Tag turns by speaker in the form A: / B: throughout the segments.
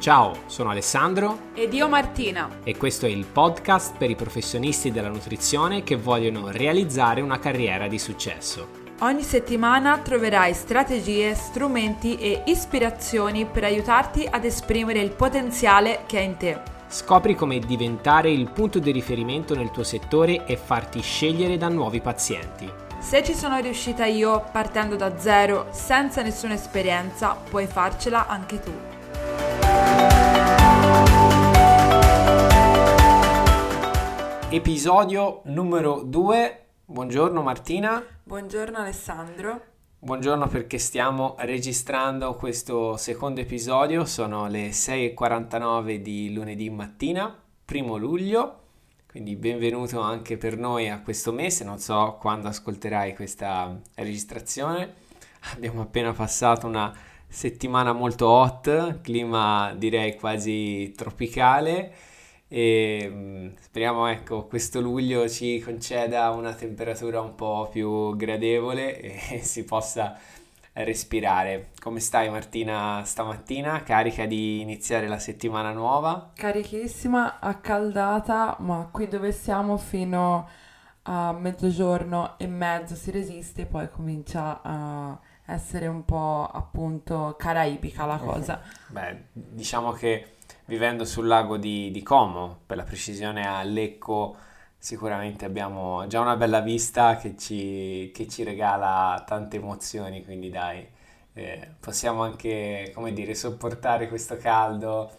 A: Ciao, sono Alessandro
B: ed io Martina
A: e questo è il podcast per i professionisti della nutrizione che vogliono realizzare una carriera di successo.
B: Ogni settimana troverai strategie, strumenti e ispirazioni per aiutarti ad esprimere il potenziale che è in te.
A: Scopri come diventare il punto di riferimento nel tuo settore e farti scegliere da nuovi pazienti.
B: Se ci sono riuscita io partendo da zero, senza nessuna esperienza, puoi farcela anche tu.
A: Episodio numero 2. Buongiorno Martina.
B: Buongiorno Alessandro.
A: Buongiorno perché stiamo registrando questo secondo episodio, sono le 6.49 di lunedì mattina, primo luglio, quindi benvenuto anche per noi a questo mese, non so quando ascolterai questa registrazione, abbiamo appena passato una settimana molto hot, clima direi quasi tropicale e mm, speriamo ecco questo luglio ci conceda una temperatura un po' più gradevole e si possa respirare. Come stai Martina stamattina? Carica di iniziare la settimana nuova?
C: Carichissima, accaldata, ma qui dove siamo fino a mezzogiorno e mezzo si resiste, poi comincia a essere un po' appunto caraibica la cosa.
A: Beh, diciamo che vivendo sul lago di, di Como, per la precisione a Lecco, sicuramente abbiamo già una bella vista che ci, che ci regala tante emozioni, quindi dai, eh, possiamo anche, come dire, sopportare questo caldo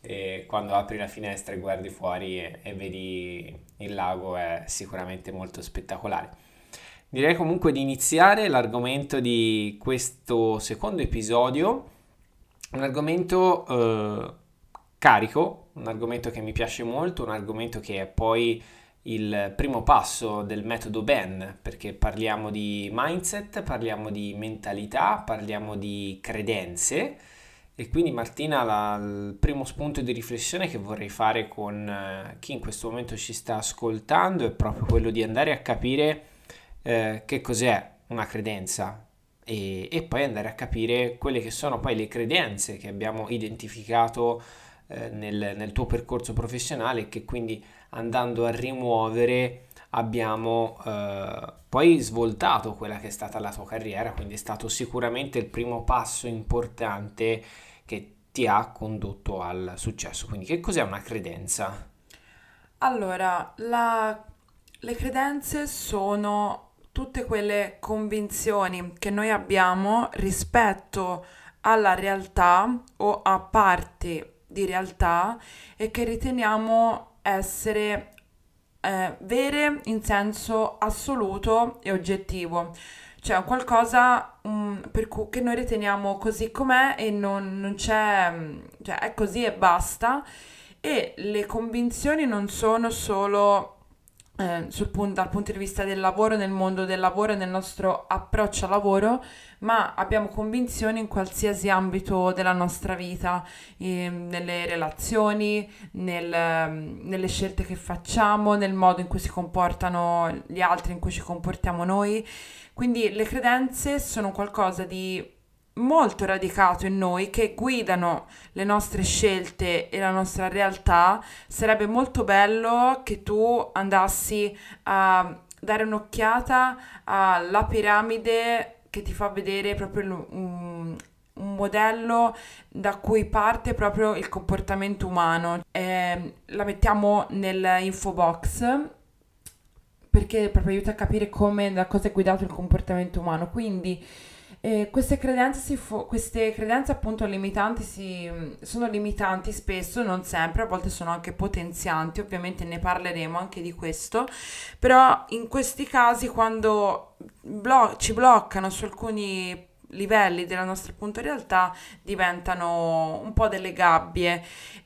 A: e quando apri la finestra e guardi fuori e, e vedi il lago è sicuramente molto spettacolare. Direi comunque di iniziare l'argomento di questo secondo episodio, un argomento eh, carico, un argomento che mi piace molto, un argomento che è poi il primo passo del metodo Ben, perché parliamo di mindset, parliamo di mentalità, parliamo di credenze. E quindi Martina la, il primo spunto di riflessione che vorrei fare con eh, chi in questo momento ci sta ascoltando è proprio quello di andare a capire eh, che cos'è una credenza, e, e, poi andare a capire quelle che sono poi le credenze che abbiamo identificato eh, nel, nel, tuo percorso professionale e che quindi andando a rimuovere abbiamo eh, poi svoltato quella che è stata la tua carriera, quindi è stato sicuramente il primo passo importante che ti ha condotto al successo. Quindi che cos'è una credenza?
C: Allora, la, le credenze sono tutte quelle convinzioni che noi abbiamo rispetto alla realtà o a parti di realtà e che riteniamo essere eh, vere in senso assoluto e oggettivo. Cioè qualcosa um, cui, che noi riteniamo così com'è e non, non c'è, cioè è così e basta. E le convinzioni non sono solo eh, punto, dal punto di vista del lavoro, nel mondo del lavoro e nel nostro approccio al lavoro, ma abbiamo convinzioni in qualsiasi ambito della nostra vita, eh, nelle relazioni, nel, ehm, nelle scelte che facciamo, nel modo in cui si comportano gli altri, in cui ci comportiamo noi. Quindi le credenze sono qualcosa di molto radicato in noi che guidano le nostre scelte e la nostra realtà, sarebbe molto bello che tu andassi a dare un'occhiata alla piramide che ti fa vedere proprio un, un modello da cui parte proprio il comportamento umano. Eh, la mettiamo nell'info box perché proprio aiuta a capire come, da cosa è guidato il comportamento umano. Quindi eh, queste, credenze fo- queste credenze appunto limitanti si, sono limitanti spesso, non sempre, a volte sono anche potenzianti, ovviamente ne parleremo anche di questo, però in questi casi quando blo- ci bloccano su alcuni livelli della nostra appunto realtà diventano un po' delle gabbie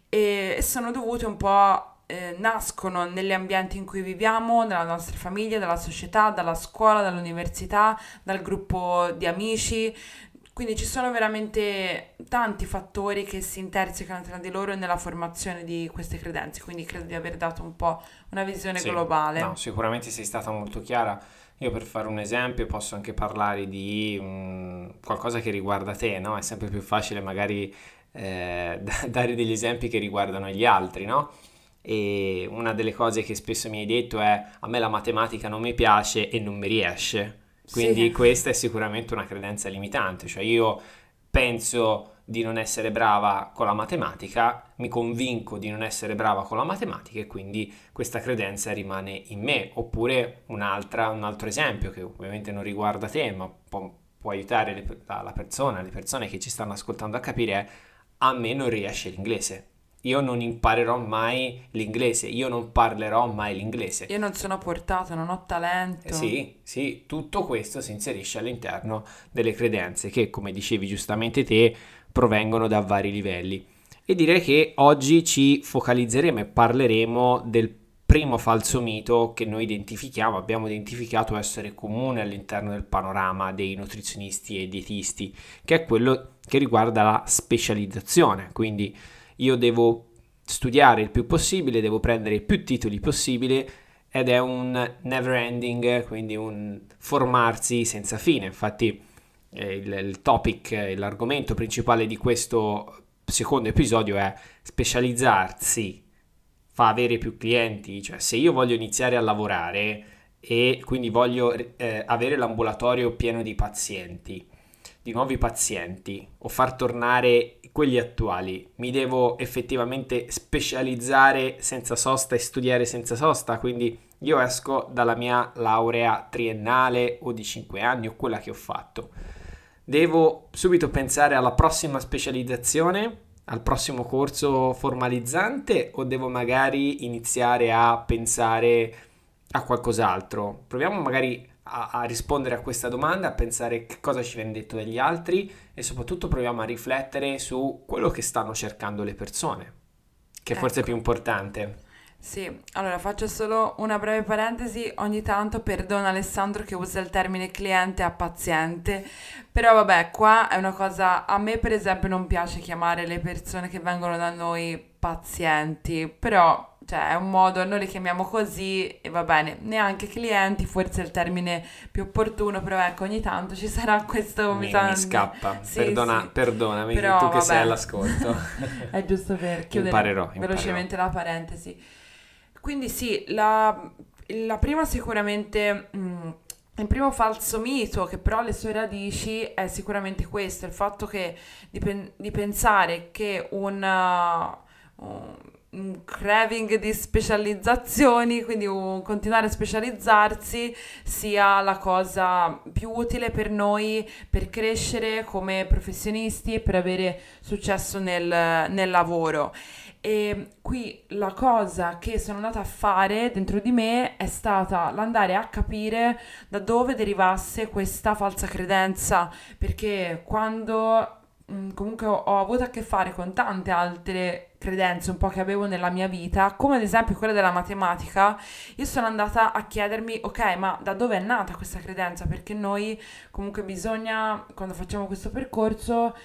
C: e, sono dovute un po' eh, nascono negli ambienti in cui viviamo, nella nostra famiglia, dalla società, dalla scuola, dall'università, dal gruppo di amici. Quindi ci sono veramente tanti fattori che si intersecano tra di loro nella formazione di queste credenze, quindi credo di aver dato un po' una visione sì, globale.
A: No, sicuramente sei stata molto chiara. Io per fare un esempio posso anche parlare di um, qualcosa che riguarda te, no? È sempre più facile magari eh, dare degli esempi che riguardano gli altri, no? E una delle cose che spesso mi hai detto è a me la matematica non mi piace e non mi riesce. Quindi sì. questa è sicuramente una credenza limitante, cioè io penso di non essere brava con la matematica, mi convinco di non essere brava con la matematica e quindi questa credenza rimane in me. Oppure un altro esempio che ovviamente non riguarda te, ma può, può aiutare le, la, la persona, le persone che ci stanno ascoltando a capire è a me non riesce l'inglese io non imparerò mai l'inglese, io non parlerò mai l'inglese.
C: Io non sono portato, non ho talento.
A: Eh sì, sì, tutto questo si inserisce all'interno delle credenze che, come dicevi giustamente te, provengono da vari livelli. E direi che oggi ci focalizzeremo e parleremo del primo falso mito che noi identifichiamo, abbiamo identificato essere comune all'interno del panorama dei nutrizionisti e dietisti, che è quello che riguarda la specializzazione, quindi io devo studiare il più possibile, devo prendere più titoli possibile ed è un never ending, quindi un formarsi senza fine. Infatti eh, il, il topic, l'argomento principale di questo secondo episodio è specializzarsi fa avere più clienti, cioè se io voglio iniziare a lavorare e quindi voglio eh, avere l'ambulatorio pieno di pazienti, di nuovi pazienti o far tornare quelli attuali. Mi devo effettivamente specializzare senza sosta e studiare senza sosta, quindi io esco dalla mia laurea triennale o di 5 anni o quella che ho fatto. Devo subito pensare alla prossima specializzazione, al prossimo corso formalizzante o devo magari iniziare a pensare a qualcos'altro? Proviamo magari a, a, rispondere a questa domanda, a pensare che cosa ci viene detto dagli altri e soprattutto proviamo a riflettere su quello che stanno cercando le persone, che ecco. forse è più importante.
C: Sì, allora faccio solo una breve parentesi, ogni tanto perdono Alessandro che usa il termine cliente a paziente, però vabbè, qua è una cosa, a me per esempio non piace chiamare le persone che vengono da noi pazienti, però cioè è un modo, noi li chiamiamo così e va bene, neanche clienti, forse è il termine più opportuno, però ecco ogni tanto ci sarà questo...
A: Mi, mi scappa, sì, Perdona, sì. perdonami però, tu che vabbè. sei all'ascolto.
C: è giusto per chiudere imparerò, velocemente imparerò. la parentesi. Quindi sì, la, la prima sicuramente... Mh, mm, il primo falso mito che però ha le sue radici è sicuramente questo, il fatto che di, pen- di pensare che un, uh, un un craving di specializzazioni, quindi un continuare a specializzarsi sia la cosa più utile per noi per crescere come professionisti e per avere successo nel, nel lavoro. E qui la cosa che sono andata a fare dentro di me è stata l'andare a capire da dove derivasse questa falsa credenza, perché quando comunque ho, avuto a che fare con tante altre credenze un po' che avevo nella mia vita, come ad esempio quella della matematica, io sono andata a chiedermi, ok, ma da dove è nata questa credenza? Perché noi comunque bisogna, quando facciamo questo percorso,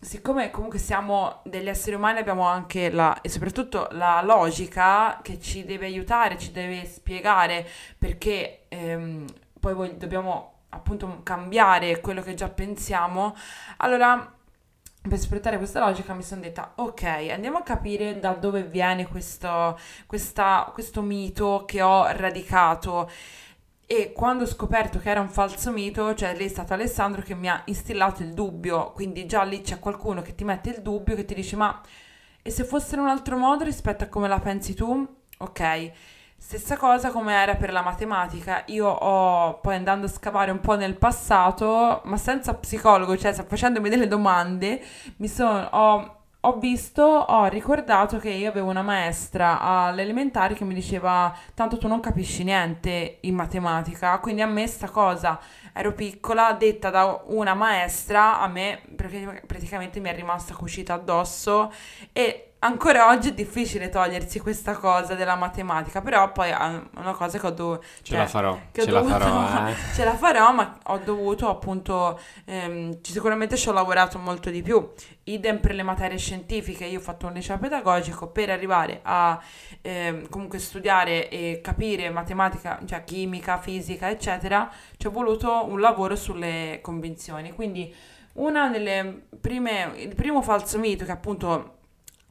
C: siccome comunque siamo degli esseri umani, abbiamo anche la, e soprattutto la logica che ci deve aiutare, ci deve spiegare perché ehm, poi dobbiamo appunto cambiare quello che già pensiamo, allora per sfruttare questa logica mi sono detta ok andiamo a capire da dove viene questo, questa, questo mito che ho radicato. E quando ho scoperto che era un falso mito cioè lì è stato Alessandro che mi ha instillato il dubbio. Quindi già lì c'è qualcuno che ti mette il dubbio che ti dice ma e se fosse in un altro modo rispetto a come la pensi tu? Ok Stessa cosa come era per la matematica, io ho poi andando a scavare un po' nel passato, ma senza psicologo, cioè facendomi delle domande, mi sono, ho, ho visto, ho ricordato che io avevo una maestra alle elementari che mi diceva tanto tu non capisci niente in matematica, quindi a me sta cosa, ero piccola, detta da una maestra, a me praticamente mi è rimasta cucita addosso e ancora oggi è difficile togliersi questa cosa della matematica, però poi è una cosa che ho dovuto...
A: Ce la farò, ce la farò, eh.
C: Ce la farò, ma ho dovuto appunto... Ehm, sicuramente ci ho lavorato molto di più. Idem per le materie scientifiche, io ho fatto un liceo pedagogico per arrivare a ehm, comunque studiare e capire matematica, cioè chimica, fisica, eccetera, ci è voluto un lavoro sulle convinzioni. Quindi una delle prime, il primo falso mito che appunto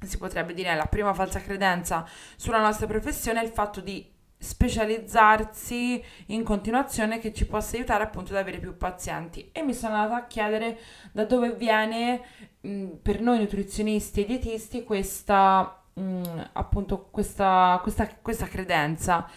C: si potrebbe dire la prima falsa credenza sulla nostra professione è il fatto di specializzarsi in continuazione che ci possa aiutare appunto ad avere più pazienti. E mi sono andata a chiedere da dove viene mh, per noi nutrizionisti e dietisti questa mh, appunto questa, questa, questa credenza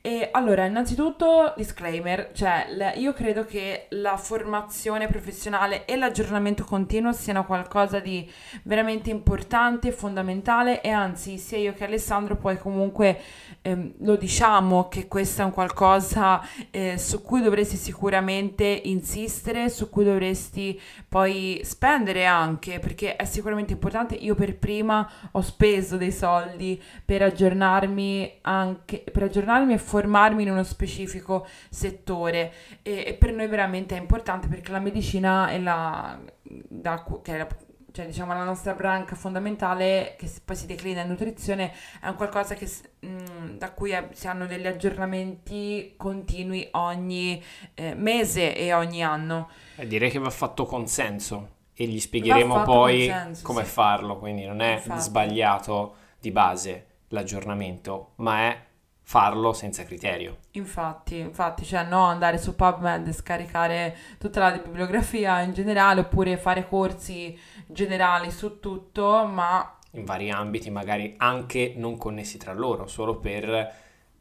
C: e allora, innanzitutto, disclaimer, cioè io credo che la formazione professionale e l'aggiornamento continuo siano qualcosa di veramente importante, fondamentale e anzi sia io che Alessandro poi comunque ehm, lo diciamo che questo è un qualcosa eh, su cui dovresti sicuramente insistere, su cui dovresti poi spendere anche perché è sicuramente importante. Io per prima ho speso dei soldi per aggiornarmi anche per aggiornarmi e formarmi in uno specifico settore e, e per noi veramente è importante perché la medicina è la, da, che è la cioè diciamo la nostra branca fondamentale che poi si declina in nutrizione è un qualcosa che, mh, da cui si hanno degli aggiornamenti continui ogni eh, mese e ogni anno.
A: Eh, direi che va fatto consenso e gli spiegheremo poi consenso, come sì. farlo, quindi non è Infatti. sbagliato di base l'aggiornamento, ma è farlo senza criterio.
C: Infatti, infatti, cioè no andare su PubMed e scaricare tutta la bibliografia in generale oppure fare corsi generali su tutto, ma
A: in vari ambiti, magari anche non connessi tra loro, solo per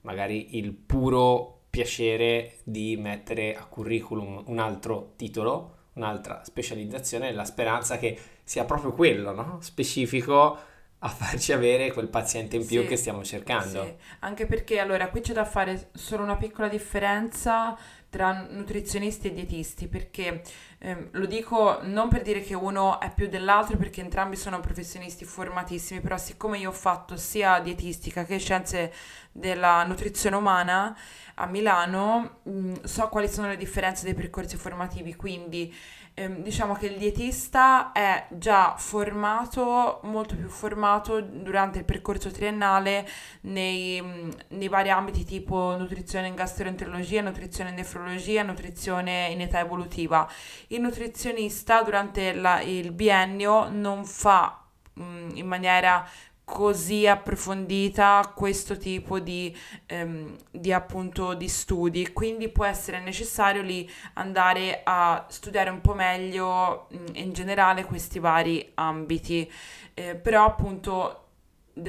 A: magari il puro piacere di mettere a curriculum un altro titolo, un'altra specializzazione, la speranza che sia proprio quello, no? Specifico a farci avere quel paziente in più sì, che stiamo cercando. Sì.
C: Anche perché allora qui c'è da fare solo una piccola differenza tra nutrizionisti e dietisti, perché ehm, lo dico non per dire che uno è più dell'altro, perché entrambi sono professionisti formatissimi, però siccome io ho fatto sia dietistica che scienze della nutrizione umana a Milano, mh, so quali sono le differenze dei percorsi formativi, quindi ehm, diciamo che il dietista è già formato, molto più formato durante il percorso triennale nei, nei vari ambiti tipo nutrizione in gastroenterologia, nutrizione in nefrologia, nutrizione in età evolutiva. Il nutrizionista durante la, il biennio non fa in maniera così approfondita questo tipo di, ehm, di, appunto di studi. Quindi può essere necessario lì andare a studiare un po' meglio in generale questi vari ambiti. Eh, però appunto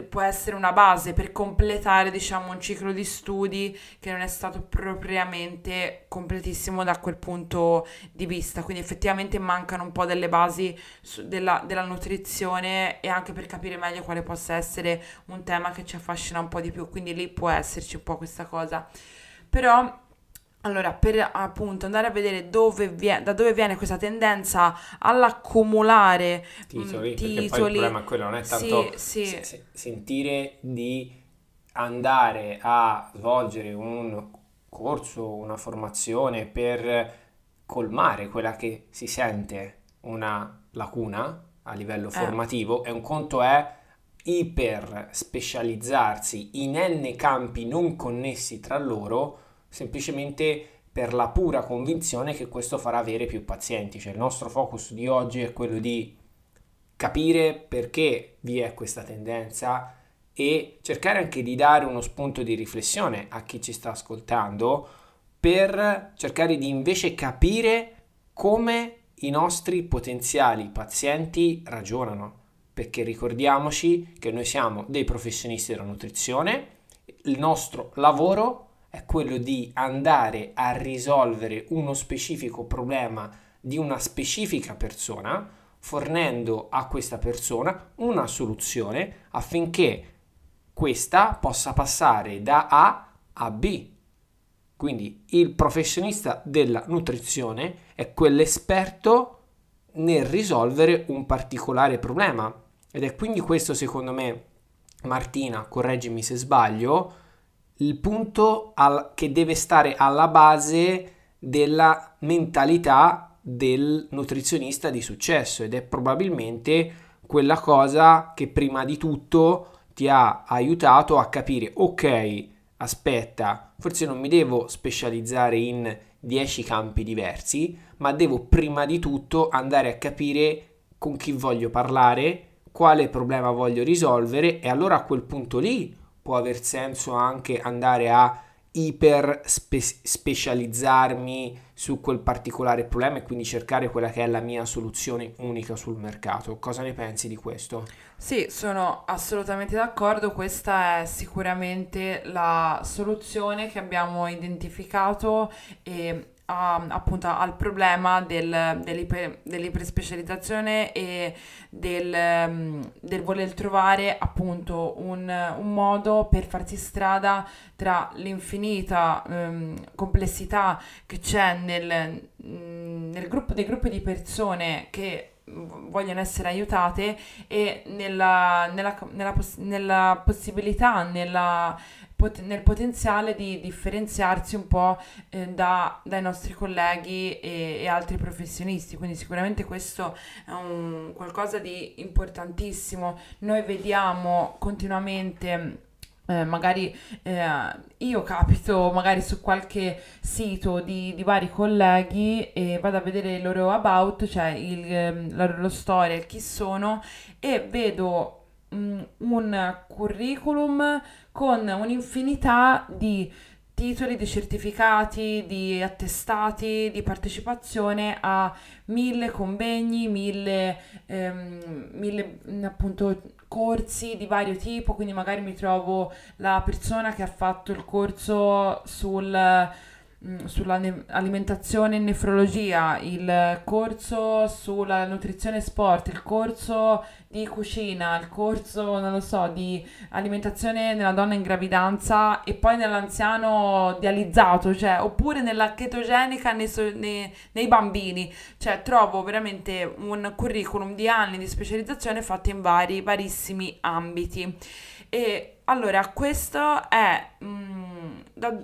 C: può essere una base per completare, diciamo, un ciclo di studi che non è stato propriamente completissimo da quel punto di vista. Quindi effettivamente mancano un po' delle basi della, della nutrizione e anche per capire meglio quale possa essere un tema che ci affascina un po' di più. Quindi lì può esserci un po' questa cosa. Però allora, per appunto andare a vedere dove viene, da dove viene questa tendenza all'accumulare
A: titoli, mm, titoli. perché poi il problema è quello, non è tanto sì, sì. Se, sentire di andare a svolgere un corso, una formazione per colmare quella che si sente una lacuna a livello eh. formativo e un conto è iper specializzarsi in n campi non connessi tra loro semplicemente per la pura convinzione che questo farà avere più pazienti. Cioè il nostro focus di oggi è quello di capire perché vi è questa tendenza e cercare anche di dare uno spunto di riflessione a chi ci sta ascoltando per cercare di invece capire come i nostri potenziali pazienti ragionano. Perché ricordiamoci che noi siamo dei professionisti della nutrizione, il nostro lavoro è quello di andare a risolvere uno specifico problema di una specifica persona, fornendo a questa persona una soluzione affinché questa possa passare da A a B. Quindi il professionista della nutrizione è quell'esperto nel risolvere un particolare problema Ed è quindi questo, secondo me, Martina, correggimi se sbaglio, il punto al, che deve stare alla base della mentalità del nutrizionista di successo ed è probabilmente quella cosa che prima di tutto ti ha aiutato a capire ok aspetta forse non mi devo specializzare in 10 campi diversi ma devo prima di tutto andare a capire con chi voglio parlare quale problema voglio risolvere e allora a quel punto lì può aver senso anche andare a iper spe- specializzarmi su quel particolare problema e quindi cercare quella che è la mia soluzione unica sul mercato. Cosa ne pensi di questo?
C: Sì, sono assolutamente d'accordo, questa è sicuramente la soluzione che abbiamo identificato e a, appunto al problema del, dell'iper, dell'iperspecializzazione e del, mm, del, voler trovare appunto un, un, modo per farsi strada tra l'infinita um, complessità che c'è nel, mm, nel gruppo, dei gruppi di persone che vogliono essere aiutate e nella, nella, nella, nella possibilità, nella pot- nel potenziale di differenziarsi un po' eh, da, dai nostri colleghi e, e, altri professionisti. Quindi sicuramente questo è un qualcosa di importantissimo. Noi vediamo continuamente... Eh, magari eh, io capito magari su qualche sito di, di, vari colleghi e vado a vedere il loro about, cioè il, ehm, la loro storia, chi sono e vedo un curriculum con un'infinità di titoli, di certificati, di attestati, di partecipazione a mille convegni, mille, ehm, mille appunto corsi di vario tipo, quindi magari mi trovo la persona che ha fatto il corso sul Mm, sull'alimentazione e nefrologia, il corso sulla nutrizione sport, il corso di cucina, il corso, non lo so, di alimentazione nella donna in gravidanza e poi nell'anziano dializzato, cioè, oppure nella chetogenica nei, nei, nei bambini. Cioè, trovo veramente un curriculum di anni di specializzazione fatti in vari, varissimi ambiti. E allora, questo è... Mh, mm, da,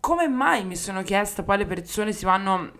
C: come mai mi sono chiesta poi le persone si vanno,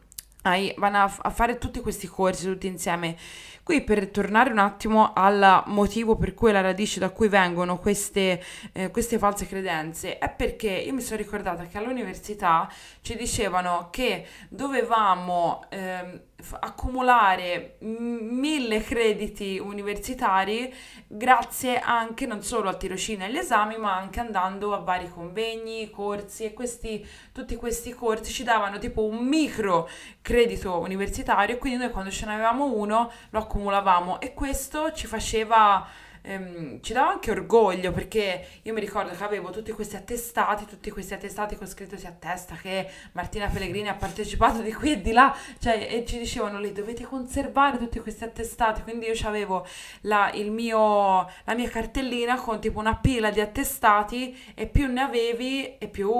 C: a, vanno a, a fare tutti questi corsi tutti insieme? Qui per tornare un attimo al motivo per cui la radice da cui vengono queste, eh, queste false credenze, è perché io mi sono ricordata che all'università ci dicevano che dovevamo eh, accumulare mille crediti universitari grazie anche non solo al tirocinio e agli esami ma anche andando a vari convegni, corsi e questi, tutti questi corsi ci davano tipo un micro credito universitario e quindi noi quando ce n'avevamo uno lo accumulavamo e questo ci faceva ehm, ci dava anche orgoglio perché io mi ricordo che avevo tutti questi attestati, tutti questi attestati con scritto si attesta che Martina Pellegrini ha partecipato di qui e di là, cioè e ci dicevano lì dovete conservare tutti questi attestati, quindi io avevo la, il mio, la mia cartellina con tipo una pila di attestati e più ne avevi e più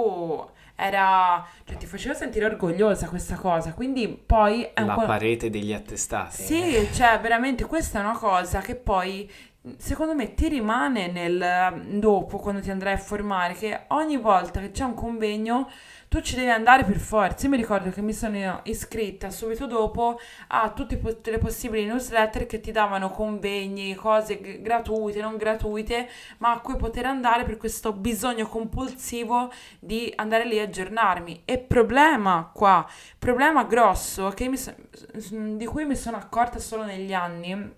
C: era cioè ti faceva sentire orgogliosa questa cosa. Quindi poi
A: è la un parete degli attestati.
C: Sì cioè veramente questa è una cosa che poi secondo me ti rimane nel dopo quando ti andrai a formare che ogni volta che c'è un convegno tu ci devi andare per forza. Io mi ricordo che mi sono iscritta subito dopo a tutte le possibili newsletter che ti davano convegni, cose g- gratuite, non gratuite, ma a cui poter andare per questo bisogno compulsivo di andare lì a aggiornarmi. E problema qua, problema grosso so- di cui mi sono accorta solo negli anni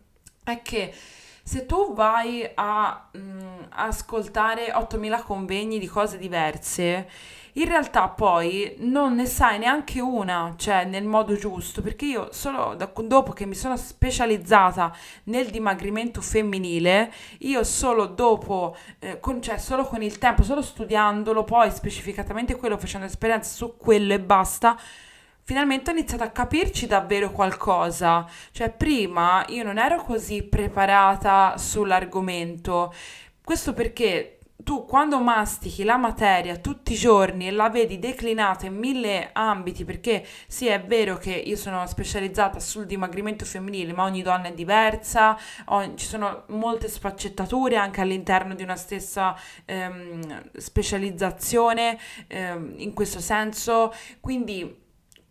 C: è che se tu vai a mh, mm, ascoltare 8000 convegni di cose diverse, in realtà poi non ne sai neanche una, cioè nel modo giusto, perché io solo da, dopo che mi sono specializzata nel dimagrimento femminile, io solo dopo, eh, con, cioè solo con il tempo, solo studiandolo, poi specificatamente quello, facendo esperienza su quello e basta, finalmente ho iniziato a capirci davvero qualcosa. Cioè, prima io non ero così preparata sull'argomento. Questo perché tu quando mastichi la materia tutti i giorni e la vedi declinata in mille ambiti, perché sì è vero che io sono specializzata sul dimagrimento femminile, ma ogni donna è diversa, ogni, ci sono molte sfaccettature anche all'interno di una stessa ehm, specializzazione ehm, in questo senso, quindi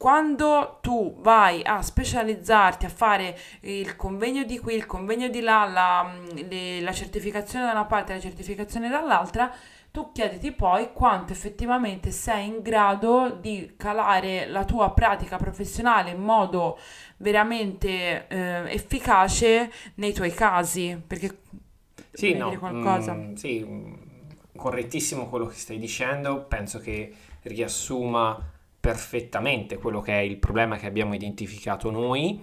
C: quando tu vai a specializzarti, a fare il convegno di qui, il convegno di là, la, le, la certificazione da una parte e la certificazione dall'altra, tu chiediti poi quanto effettivamente sei in grado di calare la tua pratica professionale in modo veramente eh, efficace nei tuoi casi. Perché
A: sì, no, qualcosa? Mm, sì, mm, correttissimo quello che stai dicendo, penso che riassuma perfettamente quello che è il problema che abbiamo identificato noi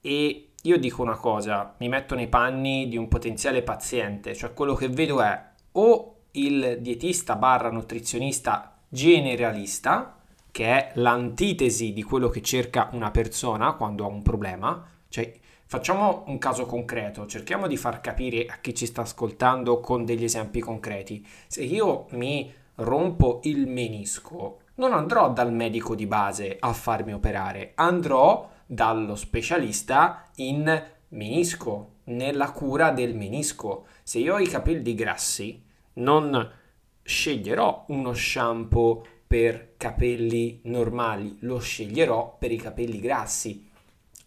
A: e io dico una cosa, mi metto nei panni di un potenziale paziente, cioè quello che vedo è o il dietista barra nutrizionista generalista, che è l'antitesi di quello che cerca una persona quando ha un problema, cioè facciamo un caso concreto, cerchiamo di far capire a chi ci sta ascoltando con degli esempi concreti. Se io mi rompo il menisco, non andrò dal medico di base a farmi operare, andrò dallo specialista in menisco, nella cura del menisco. Se io ho i capelli grassi, non sceglierò uno shampoo per capelli normali, lo sceglierò per i capelli grassi.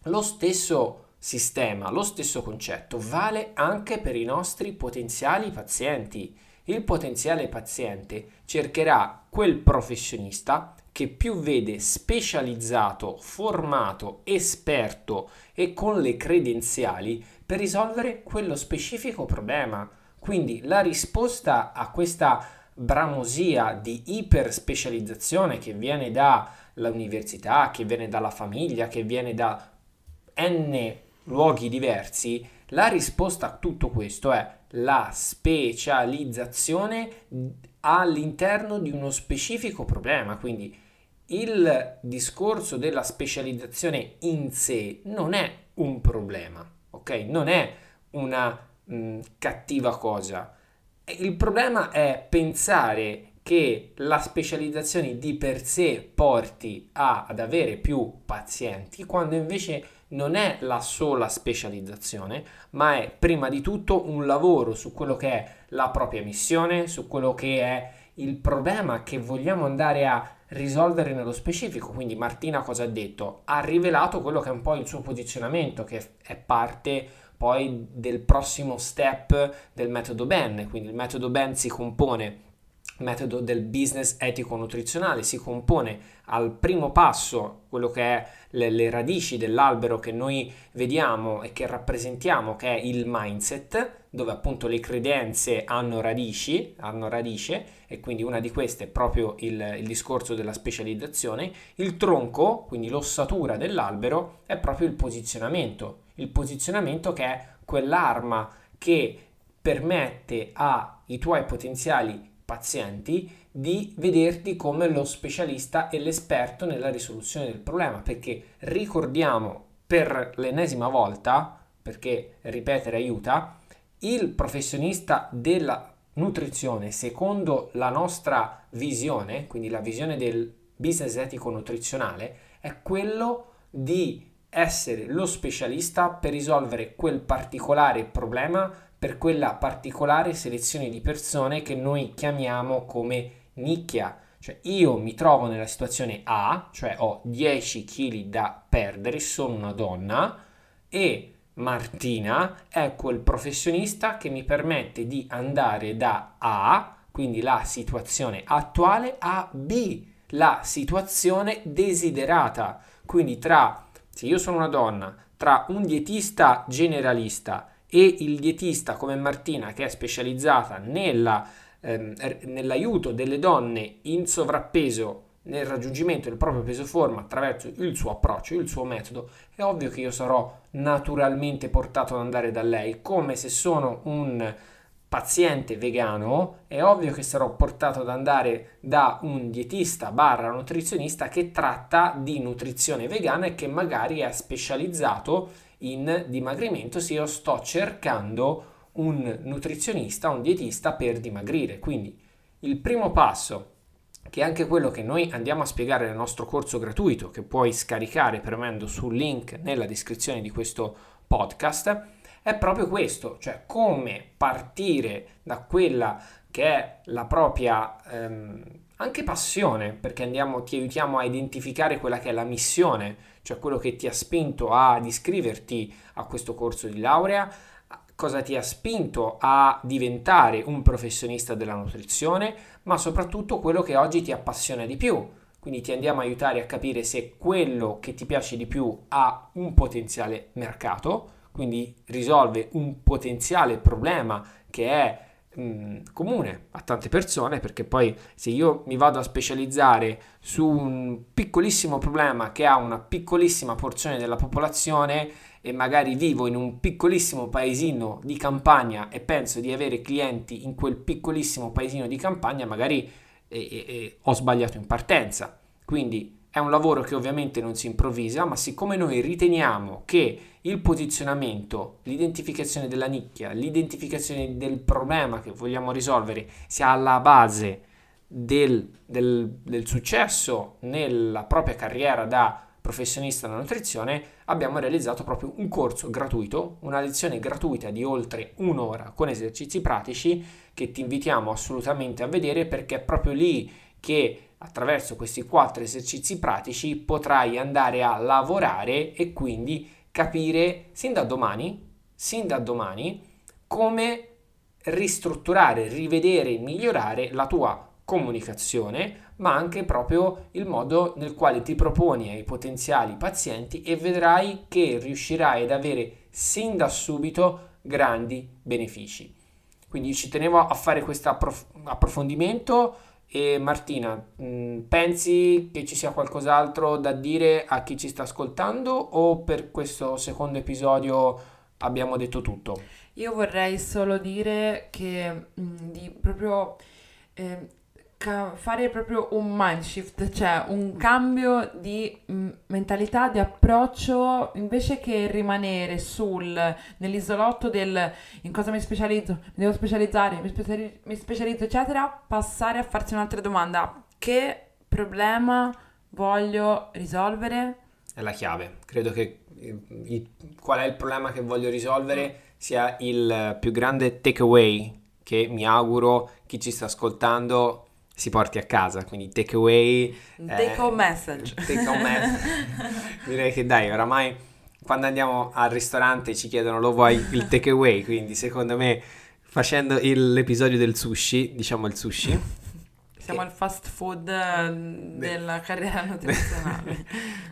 A: Lo stesso sistema, lo stesso concetto vale anche per i nostri potenziali pazienti il potenziale paziente cercherà quel professionista che più vede specializzato, formato, esperto e con le credenziali per risolvere quello specifico problema. Quindi la risposta a questa bramosia di iperspecializzazione che viene dall'università, che viene dalla famiglia, che viene da n luoghi diversi, la risposta a tutto questo è la specializzazione all'interno di uno specifico problema. Quindi il discorso della specializzazione in sé non è un problema, ok? Non è una mh, cattiva cosa. Il problema è pensare che la specializzazione di per sé porti a, ad avere più pazienti, quando invece non è la sola specializzazione, ma è prima di tutto un lavoro su quello che è la propria missione, su quello che è il problema che vogliamo andare a risolvere nello specifico. Quindi Martina cosa ha detto? Ha rivelato quello che è un po' il suo posizionamento, che è parte poi del prossimo step del metodo BEN. Quindi il metodo BEN si compone metodo del business etico nutrizionale si compone al primo passo quello che è le, le, radici dell'albero che noi vediamo e che rappresentiamo che è il mindset dove appunto le credenze hanno radici hanno radice e quindi una di queste è proprio il, il discorso della specializzazione. Il tronco quindi l'ossatura dell'albero è proprio il posizionamento. Il posizionamento che è quell'arma che permette ai tuoi potenziali pazienti di vederti come lo specialista e l'esperto nella risoluzione del problema, perché ricordiamo per l'ennesima volta, perché ripetere aiuta, il professionista della nutrizione, secondo la nostra visione, quindi la visione del business etico nutrizionale, è quello di essere lo specialista per risolvere quel particolare problema per quella particolare selezione di persone che noi chiamiamo come nicchia. Cioè io mi trovo nella situazione A, cioè ho 10 kg da perdere, sono una donna e Martina è quel professionista che mi permette di andare da A, quindi la situazione attuale, a B, la situazione desiderata. Quindi tra, se io sono una donna, tra un dietista generalista e il dietista come Martina che è specializzata nella, ehm, nell'aiuto delle donne in sovrappeso nel raggiungimento del proprio peso forma attraverso il suo approccio, il suo metodo, è ovvio che io sarò naturalmente portato ad andare da lei, come se sono un paziente vegano, è ovvio che sarò portato ad andare da un dietista barra nutrizionista che tratta di nutrizione vegana e che magari è specializzato in dimagrimento se io sto cercando un nutrizionista, un dietista per dimagrire. Quindi il primo passo, che è anche quello che noi andiamo a spiegare nel nostro corso gratuito, che puoi scaricare premendo sul link nella descrizione di questo podcast, è proprio questo, cioè come partire da quella che è la propria ehm, anche passione, perché andiamo, ti aiutiamo a identificare quella che è la missione, cioè quello che ti ha spinto ad iscriverti a questo corso di laurea, cosa ti ha spinto a diventare un professionista della nutrizione, ma soprattutto quello che oggi ti appassiona di più. Quindi ti andiamo a aiutare a capire se quello che ti piace di più ha un potenziale mercato, quindi risolve un potenziale problema che è comune a tante persone, perché poi se io mi vado a specializzare su un piccolissimo problema che ha una piccolissima porzione della popolazione e magari vivo in un piccolissimo paesino di campagna e penso di avere clienti in quel piccolissimo paesino di campagna, magari eh, eh, ho sbagliato in partenza. Quindi è un lavoro che ovviamente non si improvvisa, ma siccome noi riteniamo che il posizionamento, l'identificazione della nicchia, l'identificazione del problema che vogliamo risolvere sia alla base del, del, del successo nella propria carriera da professionista della nutrizione, abbiamo realizzato proprio un corso gratuito, una lezione gratuita di oltre un'ora con esercizi pratici che ti invitiamo assolutamente a vedere perché è proprio lì che attraverso questi quattro esercizi pratici potrai andare a lavorare e quindi capire sin da domani, sin da domani come ristrutturare, rivedere, migliorare la tua comunicazione, ma anche proprio il modo nel quale ti proponi ai potenziali pazienti e vedrai che riuscirai ad avere sin da subito grandi benefici. Quindi ci tenevo a fare questo approf- approfondimento e Martina, mh, mm, pensi che ci sia qualcos'altro da dire a chi ci sta ascoltando o per questo secondo episodio abbiamo detto tutto?
C: Io vorrei solo dire che mh, mm, di proprio eh, ca- fare proprio un mind shift, cioè un cambio di mh, mm, mentalità, di approccio, invece che rimanere sul, nell'isolotto del in cosa mi specializzo, mi devo specializzare, mi, speciali- mi specializzo, eccetera, passare a farsi un'altra domanda. Che problema voglio risolvere?
A: È la chiave. Credo che il, qual è il problema che voglio risolvere sia il più grande takeaway che mi auguro chi ci sta ascoltando si porti a casa, quindi takeaway.
C: Take home message.
A: Take home message. Direi che dai, oramai quando andiamo al ristorante ci chiedono lo vuoi il takeaway, quindi secondo me facendo il, l'episodio del sushi, diciamo il sushi.
C: Siamo al fast food eh, della carriera nutrizionale.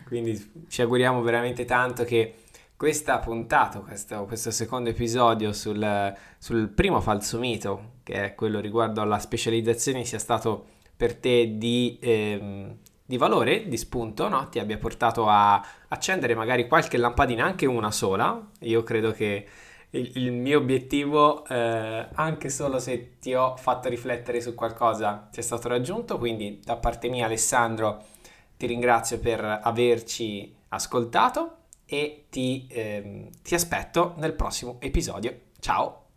A: quindi ci auguriamo veramente tanto che questa puntata, questo, questo secondo episodio sul, sul primo falso mito che è quello riguardo alla specializzazione, sia stato per te di, ehm, di valore, di spunto, no? ti abbia portato a accendere magari qualche lampadina, anche una sola. Io credo che il, il mio obiettivo, eh, anche solo se ti ho fatto riflettere su qualcosa, sia stato raggiunto. Quindi da parte mia, Alessandro, ti ringrazio per averci ascoltato e ti, ehm, ti aspetto nel prossimo episodio. Ciao!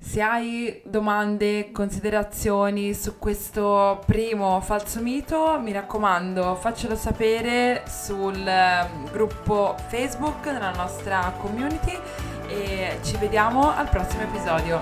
C: Se hai domande, considerazioni su questo primo falso mito, mi raccomando, faccelo sapere sul ehm, gruppo Facebook della nostra community e ci vediamo al prossimo episodio.